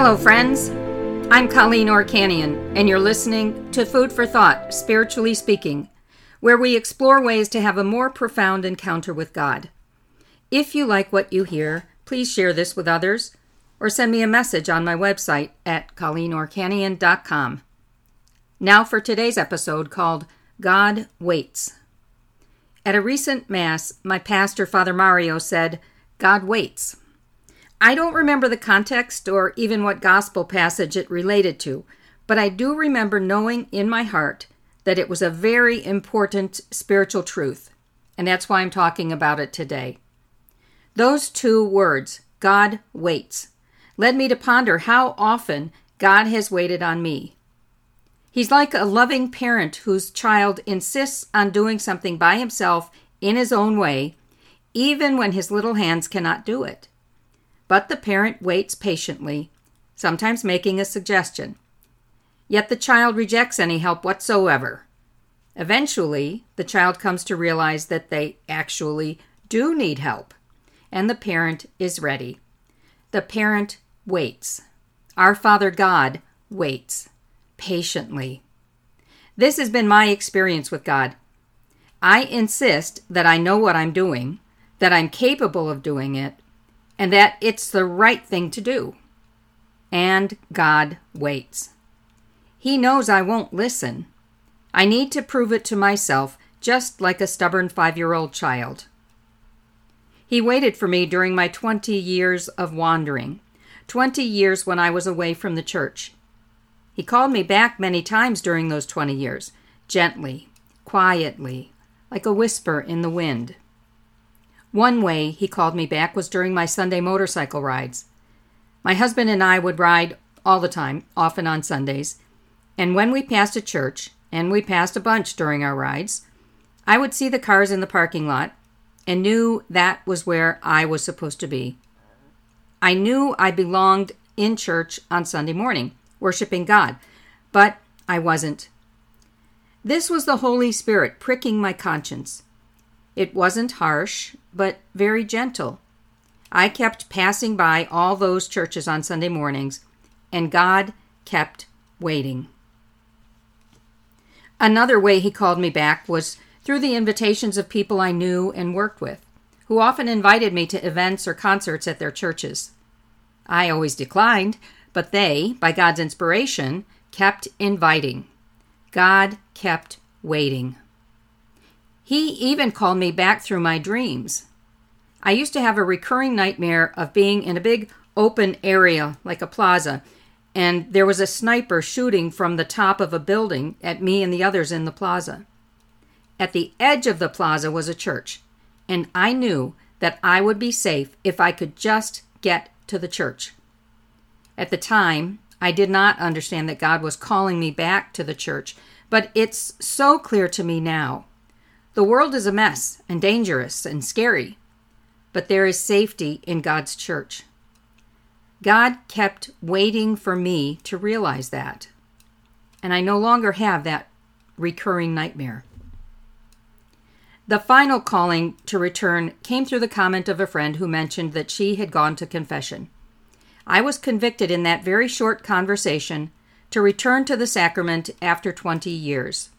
Hello, friends. I'm Colleen Orchanian, and you're listening to Food for Thought, Spiritually Speaking, where we explore ways to have a more profound encounter with God. If you like what you hear, please share this with others or send me a message on my website at colleenorchanian.com. Now for today's episode called God Waits. At a recent Mass, my pastor, Father Mario, said, God waits. I don't remember the context or even what gospel passage it related to, but I do remember knowing in my heart that it was a very important spiritual truth, and that's why I'm talking about it today. Those two words, God waits, led me to ponder how often God has waited on me. He's like a loving parent whose child insists on doing something by himself in his own way, even when his little hands cannot do it. But the parent waits patiently, sometimes making a suggestion. Yet the child rejects any help whatsoever. Eventually, the child comes to realize that they actually do need help, and the parent is ready. The parent waits. Our Father God waits patiently. This has been my experience with God. I insist that I know what I'm doing, that I'm capable of doing it, and that it's the right thing to do. And God waits. He knows I won't listen. I need to prove it to myself, just like a stubborn five year old child. He waited for me during my 20 years of wandering, 20 years when I was away from the church. He called me back many times during those 20 years, gently, quietly, like a whisper in the wind. One way he called me back was during my Sunday motorcycle rides. My husband and I would ride all the time, often on Sundays, and when we passed a church, and we passed a bunch during our rides, I would see the cars in the parking lot and knew that was where I was supposed to be. I knew I belonged in church on Sunday morning, worshiping God, but I wasn't. This was the Holy Spirit pricking my conscience. It wasn't harsh, but very gentle. I kept passing by all those churches on Sunday mornings, and God kept waiting. Another way he called me back was through the invitations of people I knew and worked with, who often invited me to events or concerts at their churches. I always declined, but they, by God's inspiration, kept inviting. God kept waiting. He even called me back through my dreams. I used to have a recurring nightmare of being in a big open area like a plaza, and there was a sniper shooting from the top of a building at me and the others in the plaza. At the edge of the plaza was a church, and I knew that I would be safe if I could just get to the church. At the time, I did not understand that God was calling me back to the church, but it's so clear to me now. The world is a mess and dangerous and scary, but there is safety in God's church. God kept waiting for me to realize that, and I no longer have that recurring nightmare. The final calling to return came through the comment of a friend who mentioned that she had gone to confession. I was convicted in that very short conversation to return to the sacrament after 20 years.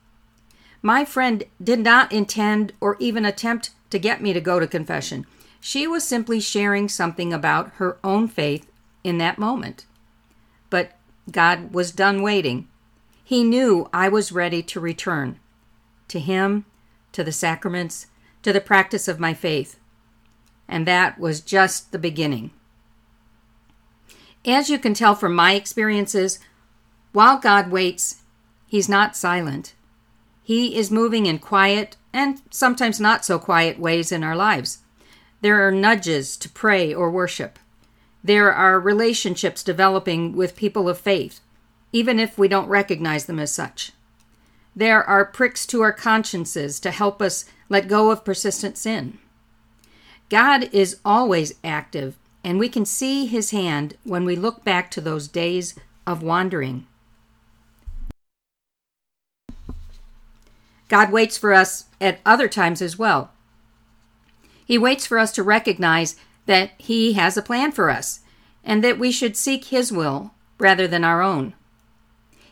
My friend did not intend or even attempt to get me to go to confession. She was simply sharing something about her own faith in that moment. But God was done waiting. He knew I was ready to return to Him, to the sacraments, to the practice of my faith. And that was just the beginning. As you can tell from my experiences, while God waits, He's not silent. He is moving in quiet and sometimes not so quiet ways in our lives. There are nudges to pray or worship. There are relationships developing with people of faith, even if we don't recognize them as such. There are pricks to our consciences to help us let go of persistent sin. God is always active and we can see his hand when we look back to those days of wandering. God waits for us at other times as well. He waits for us to recognize that he has a plan for us and that we should seek His will rather than our own.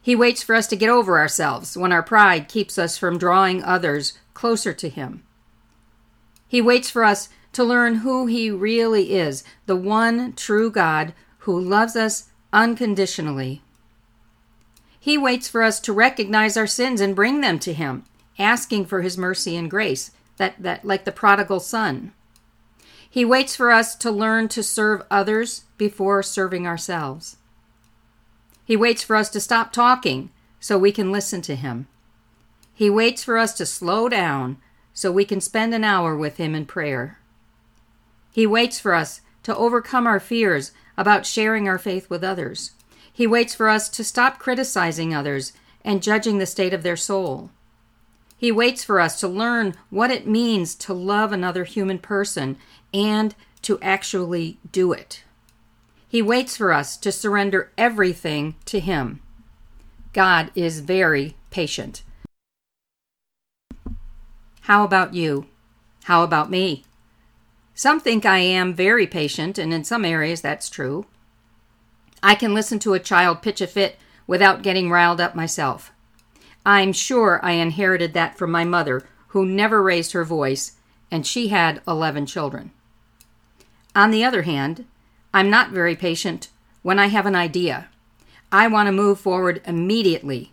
He waits for us to get over ourselves when our pride keeps us from drawing others closer to Him. He waits for us to learn who He really is, the one true God who loves us unconditionally. He waits for us to recognize our sins and bring them to Him, asking for His mercy and grace, that, that like the prodigal son. He waits for us to learn to serve others before serving ourselves. He waits for us to stop talking so we can listen to Him. He waits for us to slow down so we can spend an hour with Him in prayer. He waits for us to overcome our fears about sharing our faith with others. He waits for us to stop criticizing others and judging the state of their soul. He waits for us to learn what it means to love another human person and to actually do it. He waits for us to surrender everything to Him. God is very patient. How about you? How about me? Some think I am very patient, and in some areas that's true. I can listen to a child pitch a fit without getting riled up myself. I'm sure I inherited that from my mother, who never raised her voice, and she had 11 children. On the other hand, I'm not very patient when I have an idea. I want to move forward immediately.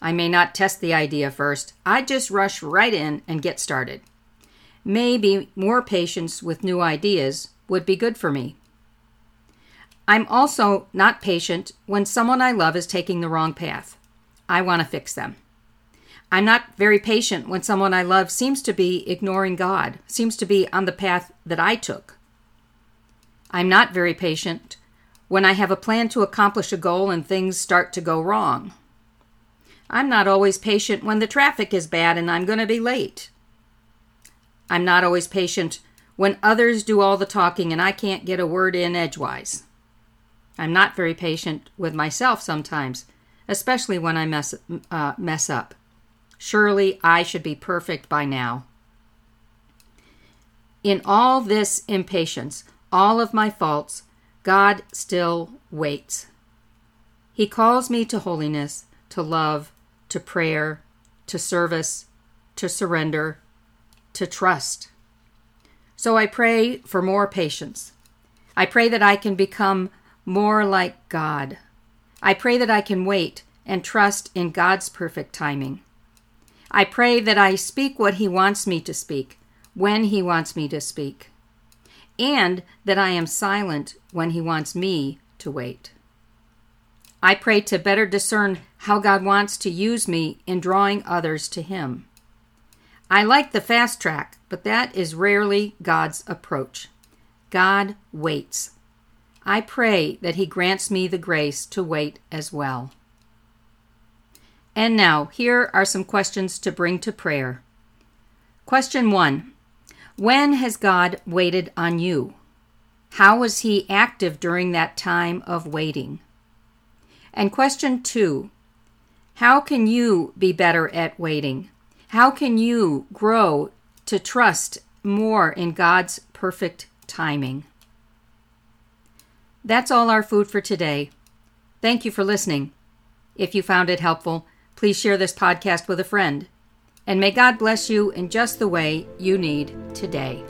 I may not test the idea first, I just rush right in and get started. Maybe more patience with new ideas would be good for me. I'm also not patient when someone I love is taking the wrong path. I want to fix them. I'm not very patient when someone I love seems to be ignoring God, seems to be on the path that I took. I'm not very patient when I have a plan to accomplish a goal and things start to go wrong. I'm not always patient when the traffic is bad and I'm going to be late. I'm not always patient when others do all the talking and I can't get a word in edgewise. I'm not very patient with myself sometimes, especially when I mess, uh, mess up. Surely I should be perfect by now. In all this impatience, all of my faults, God still waits. He calls me to holiness, to love, to prayer, to service, to surrender, to trust. So I pray for more patience. I pray that I can become more like God. I pray that I can wait and trust in God's perfect timing. I pray that I speak what He wants me to speak, when He wants me to speak and that I am silent when He wants me to wait. I pray to better discern how God wants to use me in drawing others to Him. I like the fast track, but that is rarely God's approach. God waits. I pray that He grants me the grace to wait as well. And now, here are some questions to bring to prayer. Question 1 when has God waited on you? How was He active during that time of waiting? And question two How can you be better at waiting? How can you grow to trust more in God's perfect timing? That's all our food for today. Thank you for listening. If you found it helpful, please share this podcast with a friend. And may God bless you in just the way you need today.